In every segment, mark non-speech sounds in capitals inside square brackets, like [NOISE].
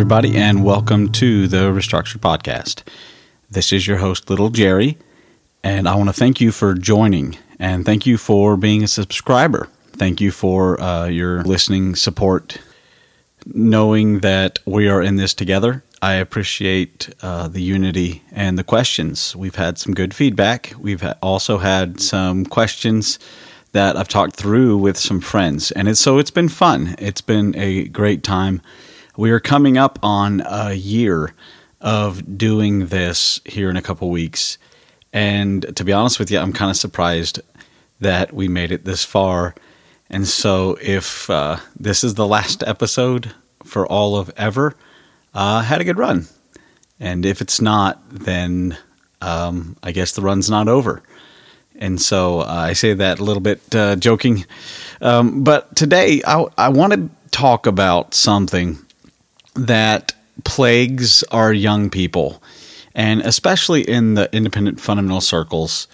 everybody, and welcome to the Restructured Podcast. This is your host, Little Jerry, and I want to thank you for joining and thank you for being a subscriber. Thank you for uh, your listening support, knowing that we are in this together. I appreciate uh, the unity and the questions. We've had some good feedback. We've also had some questions that I've talked through with some friends, and it's so it's been fun. It's been a great time. We are coming up on a year of doing this here in a couple weeks, and to be honest with you, I'm kind of surprised that we made it this far. And so, if uh, this is the last episode for all of ever, uh, had a good run. And if it's not, then um, I guess the run's not over. And so uh, I say that a little bit uh, joking. Um, but today I, I want to talk about something that plagues our young people, and especially in the independent fundamental circles.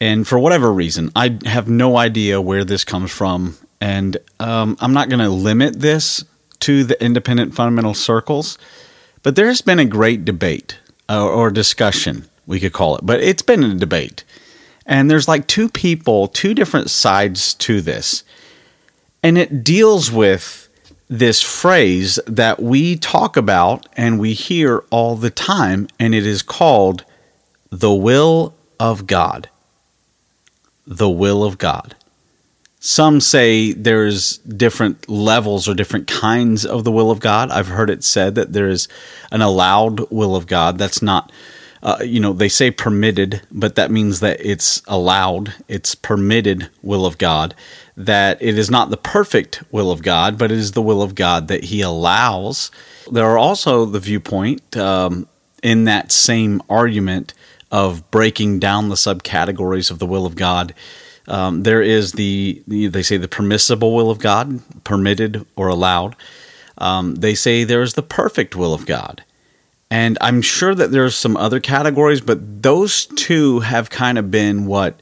And for whatever reason, I have no idea where this comes from. And um, I'm not going to limit this to the independent fundamental circles, but there has been a great debate uh, or discussion, we could call it, but it's been a debate and there's like two people, two different sides to this. And it deals with this phrase that we talk about and we hear all the time, and it is called the will of God. The will of God. Some say there's different levels or different kinds of the will of God. I've heard it said that there is an allowed will of God. That's not uh, you know, they say permitted, but that means that it's allowed, it's permitted will of God, that it is not the perfect will of God, but it is the will of God that He allows. There are also the viewpoint um, in that same argument of breaking down the subcategories of the will of God. Um, there is the, the, they say the permissible will of God, permitted or allowed. Um, they say there is the perfect will of God. And I'm sure that there's some other categories, but those two have kind of been what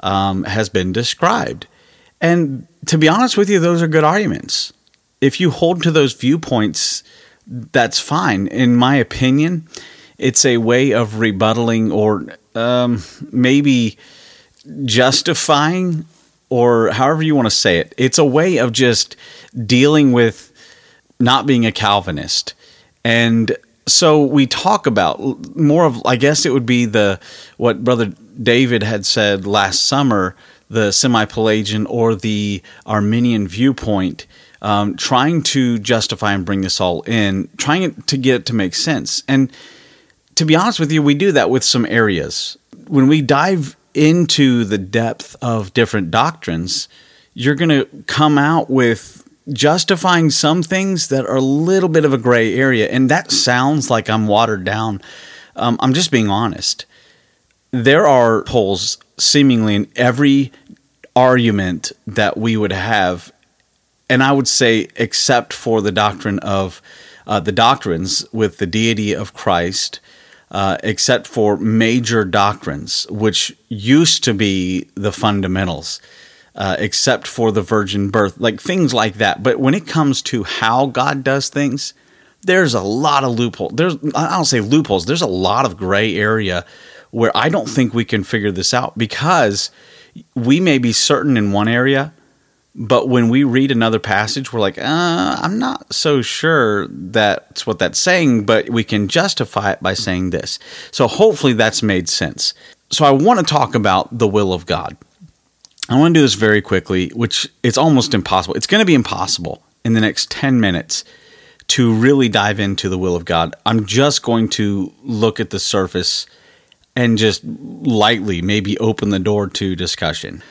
um, has been described. And to be honest with you, those are good arguments. If you hold to those viewpoints, that's fine. In my opinion, it's a way of rebuttaling or um, maybe justifying, or however you want to say it. It's a way of just dealing with not being a Calvinist. And so we talk about more of i guess it would be the what brother david had said last summer the semi-pelagian or the arminian viewpoint um, trying to justify and bring this all in trying to get it to make sense. And to be honest with you we do that with some areas. When we dive into the depth of different doctrines you're going to come out with justifying some things that are a little bit of a gray area. And that sounds like I'm watered down. Um, I'm just being honest. There are holes seemingly in every argument that we would have. And I would say, except for the doctrine of uh, the doctrines with the deity of Christ, uh, except for major doctrines, which used to be the fundamentals uh, except for the virgin birth, like things like that. But when it comes to how God does things, there's a lot of loophole. There's I don't say loopholes. There's a lot of gray area where I don't think we can figure this out because we may be certain in one area, but when we read another passage, we're like, uh, I'm not so sure that's what that's saying, but we can justify it by saying this. So hopefully that's made sense. So I want to talk about the will of God. I want to do this very quickly, which it's almost impossible. It's going to be impossible in the next 10 minutes to really dive into the will of God. I'm just going to look at the surface and just lightly maybe open the door to discussion.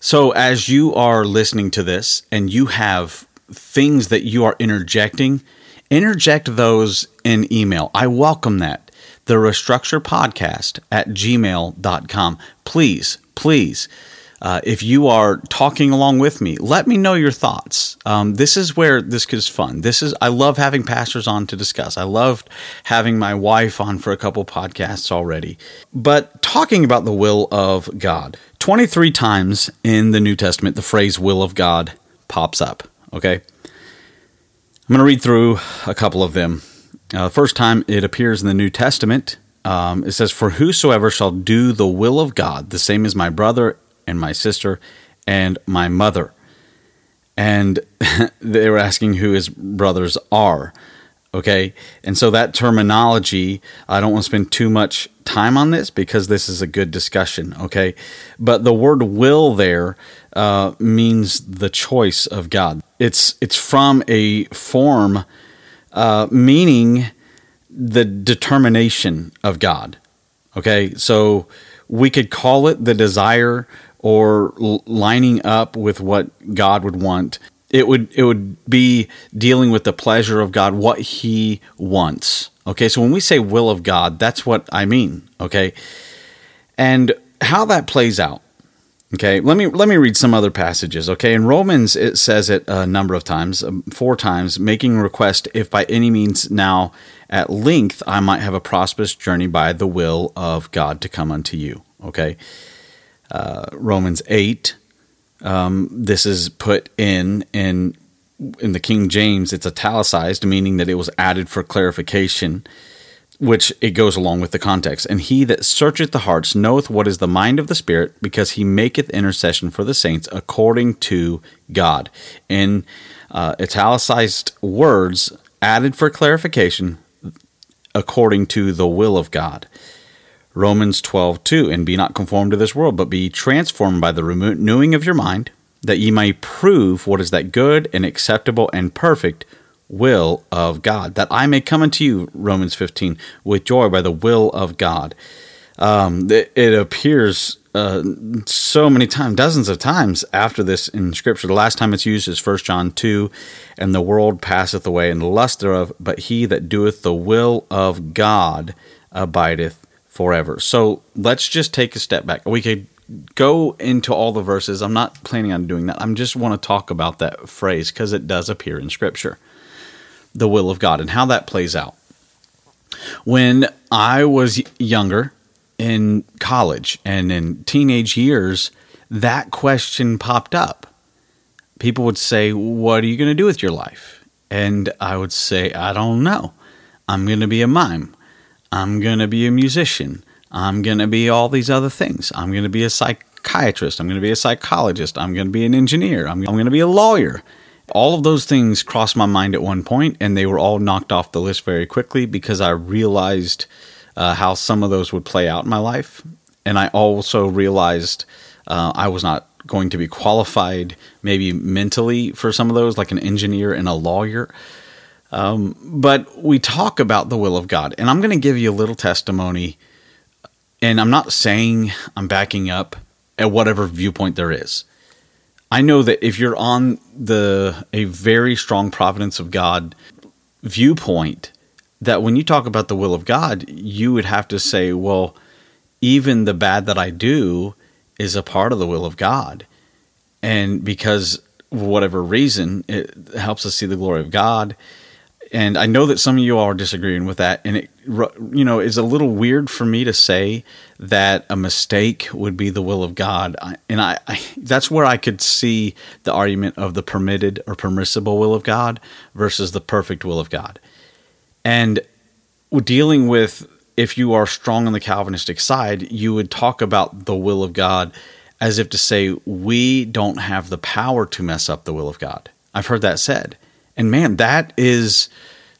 So, as you are listening to this and you have things that you are interjecting, interject those in email. I welcome that. The Restructure Podcast at gmail.com. Please, please uh, if you are talking along with me, let me know your thoughts. Um, this is where this is fun. This is I love having pastors on to discuss. I loved having my wife on for a couple podcasts already. But talking about the will of God, twenty three times in the New Testament, the phrase "will of God" pops up. Okay, I'm going to read through a couple of them. Uh, first time it appears in the New Testament, um, it says, For whosoever shall do the will of God, the same as my brother and my sister and my mother. And [LAUGHS] they were asking who his brothers are. Okay. And so that terminology, I don't want to spend too much time on this because this is a good discussion. Okay. But the word will there uh, means the choice of God. It's, it's from a form uh, meaning the determination of God. Okay. So we could call it the desire or lining up with what God would want it would it would be dealing with the pleasure of God, what He wants. Okay, so when we say will of God, that's what I mean. Okay, and how that plays out. Okay, let me let me read some other passages. Okay, in Romans it says it a number of times, um, four times, making request if by any means now at length I might have a prosperous journey by the will of God to come unto you. Okay, uh, Romans eight um, this is put in in in the King James. It's italicized, meaning that it was added for clarification, which it goes along with the context. And he that searcheth the hearts knoweth what is the mind of the Spirit, because he maketh intercession for the saints according to God. In uh, italicized words added for clarification, according to the will of God. Romans 12, 2, and be not conformed to this world, but be transformed by the renewing of your mind, that ye may prove what is that good and acceptable and perfect will of God, that I may come unto you, Romans 15, with joy by the will of God. Um, it, it, appears uh, so many times, dozens of times after this in Scripture. The last time it's used is 1 John 2, and the world passeth away and the lust thereof, but he that doeth the will of God abideth forever. So let's just take a step back. We could go into all the verses. I'm not planning on doing that. I'm just want to talk about that phrase because it does appear in Scripture the will of God and how that plays out. When I was younger in college and in teenage years, that question popped up. People would say, What are you going to do with your life? And I would say, I don't know. I'm going to be a mime. I'm going to be a musician. I'm going to be all these other things. I'm going to be a psychiatrist. I'm going to be a psychologist. I'm going to be an engineer. I'm, I'm going to be a lawyer. All of those things crossed my mind at one point, and they were all knocked off the list very quickly because I realized uh, how some of those would play out in my life. And I also realized uh, I was not going to be qualified, maybe mentally, for some of those, like an engineer and a lawyer. Um, but we talk about the will of God, and I'm going to give you a little testimony. And I'm not saying I'm backing up at whatever viewpoint there is. I know that if you're on the a very strong providence of God viewpoint, that when you talk about the will of God, you would have to say, well, even the bad that I do is a part of the will of God. And because whatever reason, it helps us see the glory of God and I know that some of you are disagreeing with that, and it you know is a little weird for me to say that a mistake would be the will of God, and I, I that's where I could see the argument of the permitted or permissible will of God versus the perfect will of God, and dealing with if you are strong on the Calvinistic side, you would talk about the will of God as if to say we don't have the power to mess up the will of God. I've heard that said. And man, that is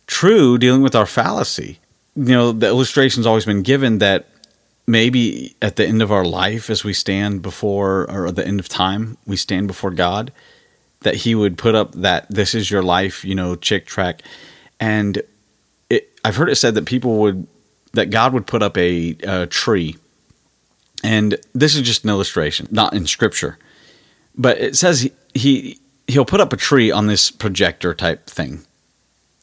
true dealing with our fallacy. You know, the illustration's always been given that maybe at the end of our life, as we stand before, or at the end of time, we stand before God, that He would put up that this is your life, you know, Chick tract. And it, I've heard it said that people would, that God would put up a, a tree. And this is just an illustration, not in scripture. But it says he, he he'll put up a tree on this projector type thing.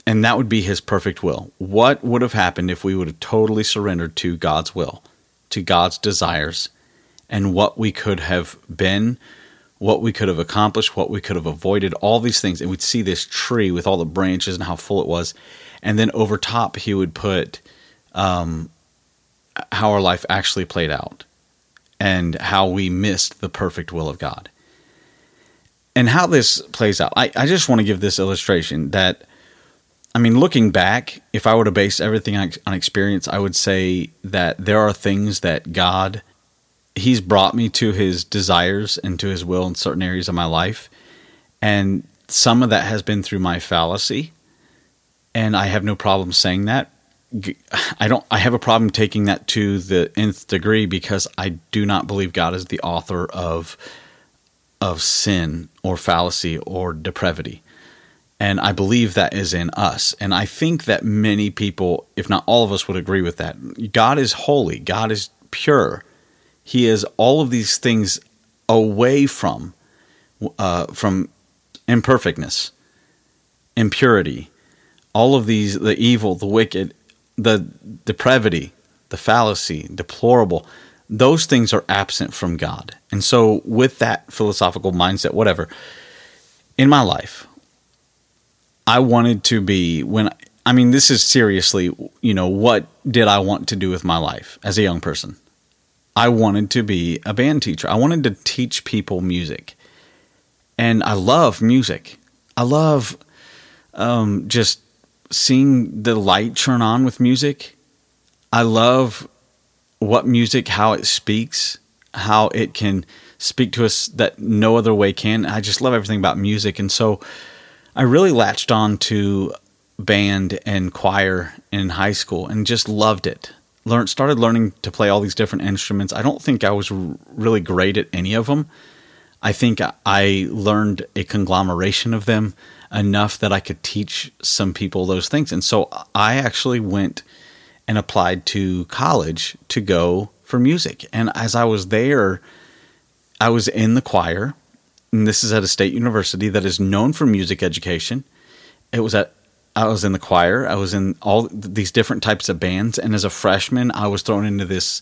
And that would be his perfect will. What would have happened if we would have totally surrendered to God's will, to God's desires, and what we could have been, what we could have accomplished, what we could have avoided, all these things. And we'd see this tree with all the branches and how full it was. And then over top, he would put um, how our life actually played out and how we missed the perfect will of God and how this plays out. I, I just want to give this illustration that I mean, looking back, if I were to base everything on, on experience, I would say that there are things that God, He's brought me to His desires and to His will in certain areas of my life. And some of that has been through my fallacy. And I have no problem saying that. I don't, I have a problem taking that to the nth degree because I do not believe God is the author of, of sin or fallacy or depravity. And I believe that is in us. And I think that many people, if not all of us, would agree with that. God is holy, God is pure. He is all of these things away from uh, from imperfectness, impurity, all of these the evil, the wicked, the depravity, the fallacy, deplorable. Those things are absent from God. And so, with that philosophical mindset, whatever, in my life, I wanted to be when I mean this is seriously, you know, what did I want to do with my life as a young person? I wanted to be a band teacher. I wanted to teach people music. And I love music. I love um, just seeing the light turn on with music. I love what music, how it speaks, how it can speak to us that no other way can. I just love everything about music. And so I really latched on to band and choir in high school and just loved it. Learned started learning to play all these different instruments. I don't think I was really great at any of them. I think I learned a conglomeration of them enough that I could teach some people those things. And so I actually went and applied to college to go for music. And as I was there, I was in the choir and this is at a state university that is known for music education. It was at I was in the choir. I was in all these different types of bands, and as a freshman, I was thrown into this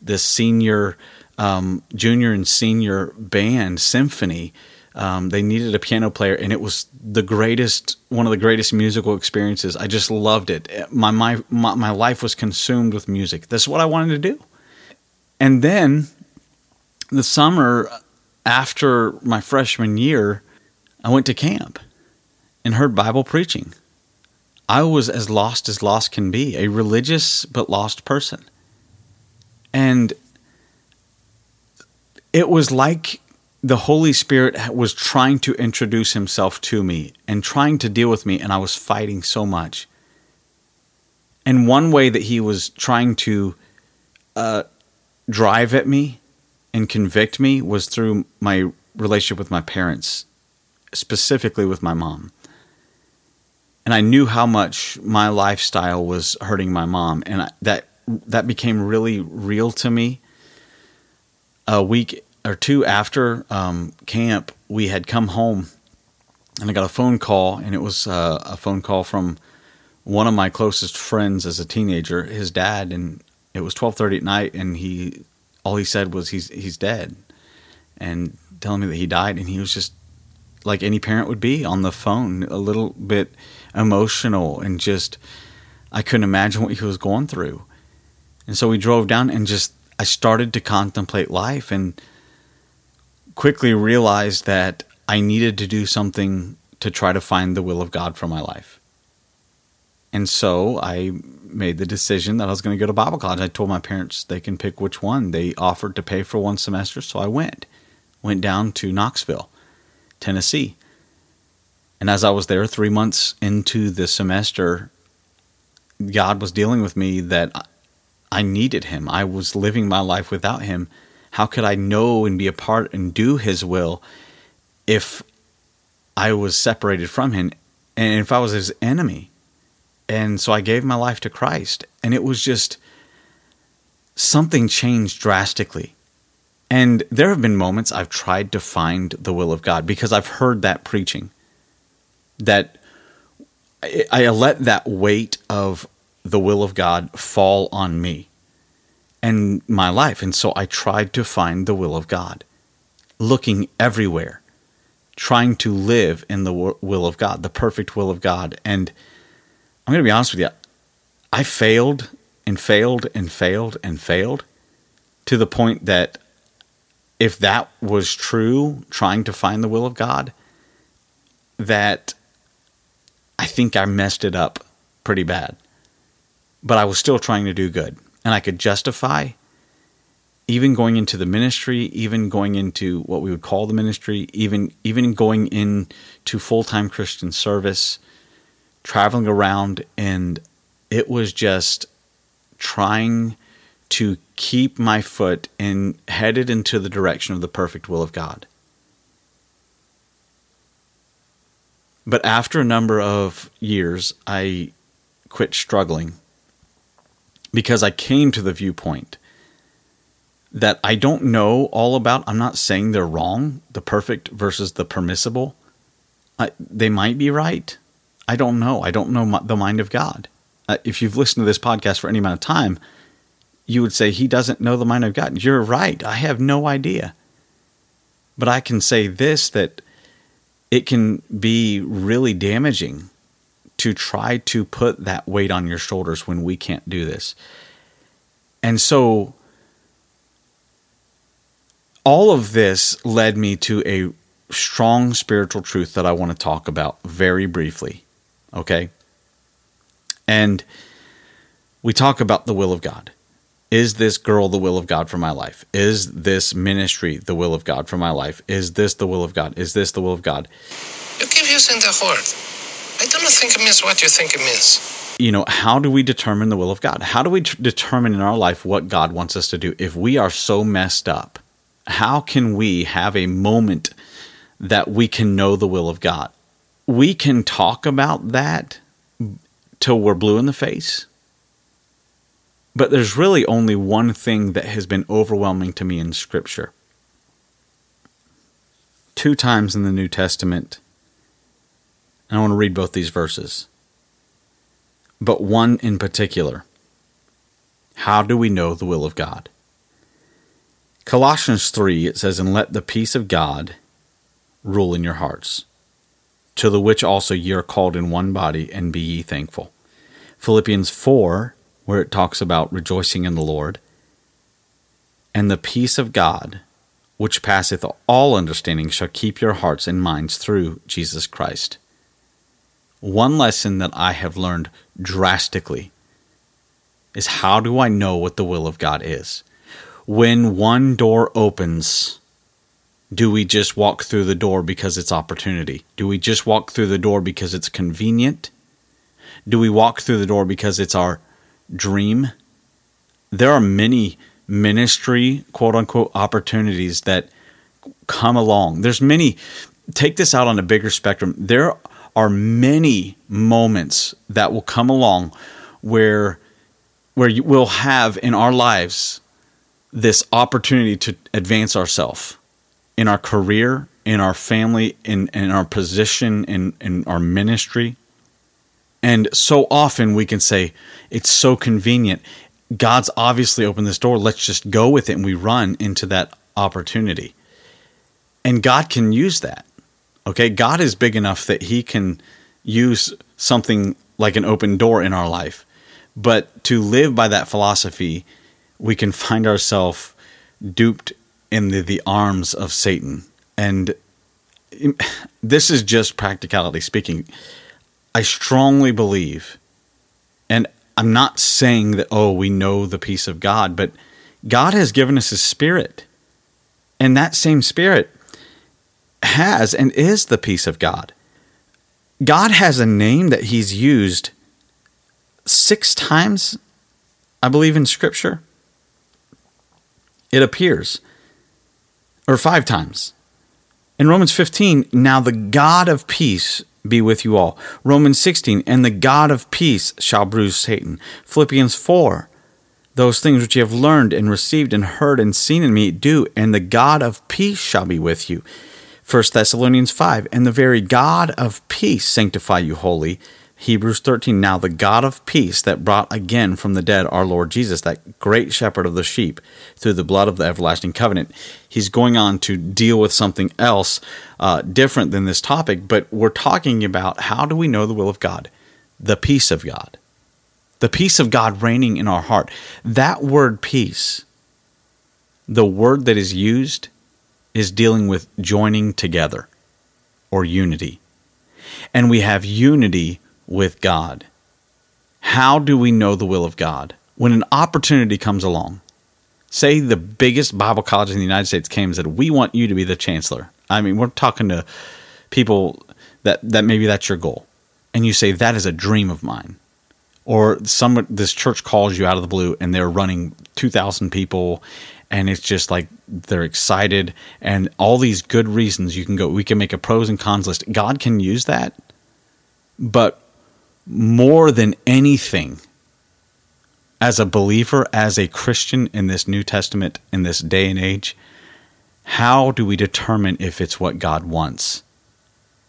this senior, um, junior, and senior band symphony. Um, they needed a piano player, and it was the greatest, one of the greatest musical experiences. I just loved it. My my my, my life was consumed with music. This is what I wanted to do. And then the summer after my freshman year, I went to camp and heard Bible preaching. I was as lost as lost can be, a religious but lost person. And it was like the Holy Spirit was trying to introduce himself to me and trying to deal with me, and I was fighting so much. And one way that he was trying to uh, drive at me and convict me was through my relationship with my parents, specifically with my mom. And I knew how much my lifestyle was hurting my mom, and I, that that became really real to me. A week or two after um, camp, we had come home, and I got a phone call, and it was uh, a phone call from one of my closest friends as a teenager, his dad, and it was twelve thirty at night, and he all he said was he's he's dead, and telling me that he died, and he was just like any parent would be on the phone, a little bit emotional and just I couldn't imagine what he was going through. And so we drove down and just I started to contemplate life and quickly realized that I needed to do something to try to find the will of God for my life. And so I made the decision that I was going to go to Bible college. I told my parents they can pick which one. They offered to pay for one semester, so I went. Went down to Knoxville, Tennessee. And as I was there 3 months into the semester, God was dealing with me that I needed him. I was living my life without him. How could I know and be a part and do his will if I was separated from him and if I was his enemy? And so I gave my life to Christ. And it was just something changed drastically. And there have been moments I've tried to find the will of God because I've heard that preaching. That I let that weight of the will of God fall on me and my life. And so I tried to find the will of God, looking everywhere, trying to live in the will of God, the perfect will of God. And I'm going to be honest with you. I failed and failed and failed and failed to the point that if that was true, trying to find the will of God, that I think I messed it up pretty bad. But I was still trying to do good. And I could justify even going into the ministry, even going into what we would call the ministry, even even going into full-time Christian service, traveling around and it was just trying to keep my foot in headed into the direction of the perfect will of God. But after a number of years, I quit struggling because I came to the viewpoint that I don't know all about. I'm not saying they're wrong, the perfect versus the permissible. I, they might be right. I don't know. I don't know my, the mind of God. Uh, if you've listened to this podcast for any amount of time, you would say he doesn't know the mind of God. You're right. I have no idea. But I can say this that it can be really damaging to try to put that weight on your shoulders when we can't do this. And so all of this led me to a strong spiritual truth that I want to talk about very briefly. Okay? And we talk about the will of God. Is this girl the will of God for my life? Is this ministry the will of God for my life? Is this the will of God? Is this the will of God? You keep using the word. I don't think it means what you think it means. You know, how do we determine the will of God? How do we t- determine in our life what God wants us to do if we are so messed up? How can we have a moment that we can know the will of God? We can talk about that till we're blue in the face but there's really only one thing that has been overwhelming to me in Scripture. Two times in the New Testament, and I want to read both these verses, but one in particular. How do we know the will of God? Colossians 3, it says, And let the peace of God rule in your hearts, to the which also ye are called in one body, and be ye thankful. Philippians 4, where it talks about rejoicing in the Lord. And the peace of God, which passeth all understanding, shall keep your hearts and minds through Jesus Christ. One lesson that I have learned drastically is how do I know what the will of God is? When one door opens, do we just walk through the door because it's opportunity? Do we just walk through the door because it's convenient? Do we walk through the door because it's our dream, there are many ministry quote unquote opportunities that come along. There's many take this out on a bigger spectrum. There are many moments that will come along where where we'll have in our lives this opportunity to advance ourselves in our career, in our family, in, in our position, in, in our ministry. And so often we can say, it's so convenient. God's obviously opened this door. Let's just go with it. And we run into that opportunity. And God can use that. Okay. God is big enough that He can use something like an open door in our life. But to live by that philosophy, we can find ourselves duped in the, the arms of Satan. And this is just practicality speaking. I strongly believe, and I'm not saying that, oh, we know the peace of God, but God has given us His Spirit. And that same Spirit has and is the peace of God. God has a name that He's used six times, I believe, in Scripture. It appears, or five times. In Romans 15, now the God of peace be with you all. Romans 16, and the God of peace shall bruise Satan. Philippians 4, those things which you have learned and received and heard and seen in me, do, and the God of peace shall be with you. 1 Thessalonians 5, and the very God of peace sanctify you wholly. Hebrews 13, now the God of peace that brought again from the dead our Lord Jesus, that great shepherd of the sheep, through the blood of the everlasting covenant. He's going on to deal with something else uh, different than this topic, but we're talking about how do we know the will of God? The peace of God. The peace of God reigning in our heart. That word peace, the word that is used, is dealing with joining together or unity. And we have unity with God. How do we know the will of God? When an opportunity comes along, say the biggest Bible college in the United States came and said, We want you to be the chancellor. I mean, we're talking to people that, that maybe that's your goal. And you say, That is a dream of mine. Or some this church calls you out of the blue and they're running 2,000 people and it's just like they're excited and all these good reasons you can go we can make a pros and cons list. God can use that but more than anything as a believer as a christian in this new testament in this day and age how do we determine if it's what god wants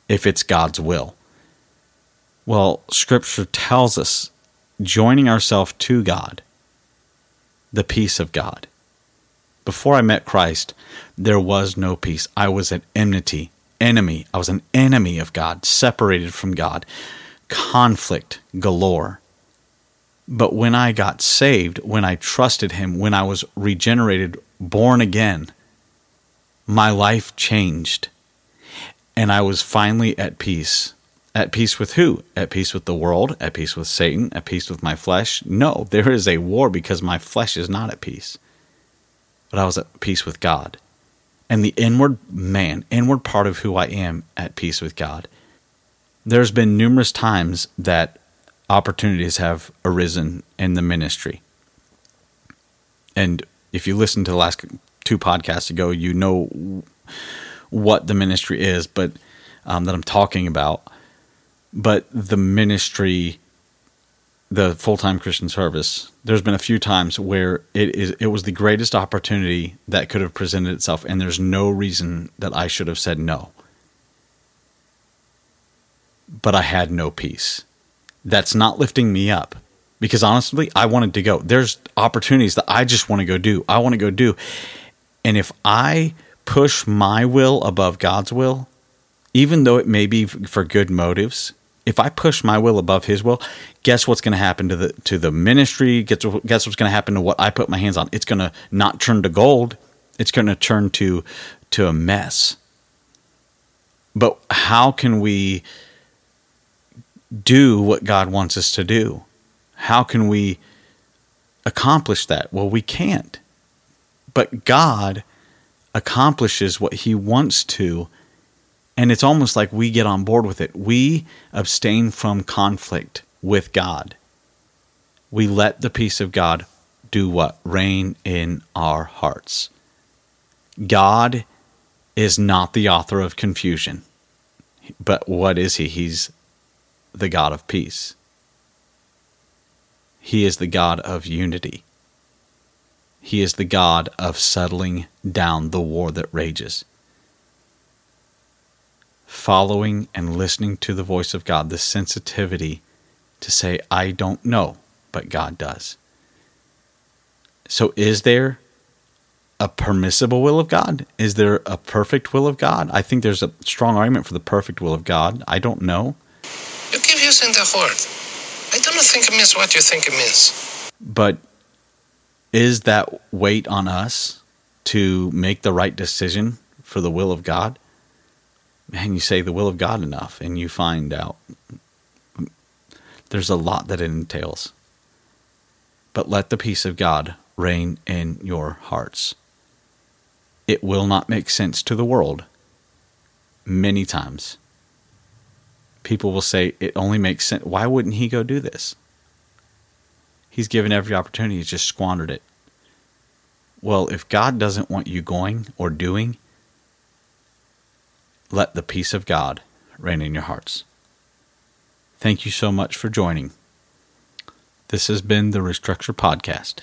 if it's god's will? Well scripture tells us joining ourselves to god the peace of god before I met Christ, there was no peace. I was at enmity, enemy. I was an enemy of God, separated from God, conflict galore. But when I got saved, when I trusted Him, when I was regenerated, born again, my life changed. And I was finally at peace. At peace with who? At peace with the world? At peace with Satan? At peace with my flesh? No, there is a war because my flesh is not at peace but I was at peace with God. And the inward man, inward part of who I am at peace with God. There's been numerous times that opportunities have arisen in the ministry. And if you listen to the last two podcasts ago, you know what the ministry is, but um, that I'm talking about. But the ministry the full time Christian service, there's been a few times where it is it was the greatest opportunity that could have presented itself, and there's no reason that I should have said no. But I had no peace. That's not lifting me up. Because honestly, I wanted to go. There's opportunities that I just want to go do. I want to go do. And if I push my will above God's will, even though it may be for good motives, if I push my will above His will, guess what's going to happen to the to the ministry? Guess guess what's going to happen to what I put my hands on? It's going to not turn to gold. It's going to turn to to a mess. But how can we do what God wants us to do? How can we accomplish that? Well, we can't. But God accomplishes what He wants to and it's almost like we get on board with it. We abstain from conflict with God. We let the peace of God do what? Reign in our hearts. God is not the author of confusion. But what is he? He's the God of peace. He is the God of unity. He is the God of settling down the war that rages following and listening to the voice of God, the sensitivity to say, I don't know, but God does. So, is there a permissible will of God? Is there a perfect will of God? I think there's a strong argument for the perfect will of God. I don't know. You keep using the word. I do not think it means what you think it means. But is that weight on us to make the right decision for the will of God? And you say the will of God enough, and you find out there's a lot that it entails. But let the peace of God reign in your hearts. It will not make sense to the world many times. People will say it only makes sense. Why wouldn't he go do this? He's given every opportunity, he's just squandered it. Well, if God doesn't want you going or doing, let the peace of God reign in your hearts. Thank you so much for joining. This has been the Restructure Podcast.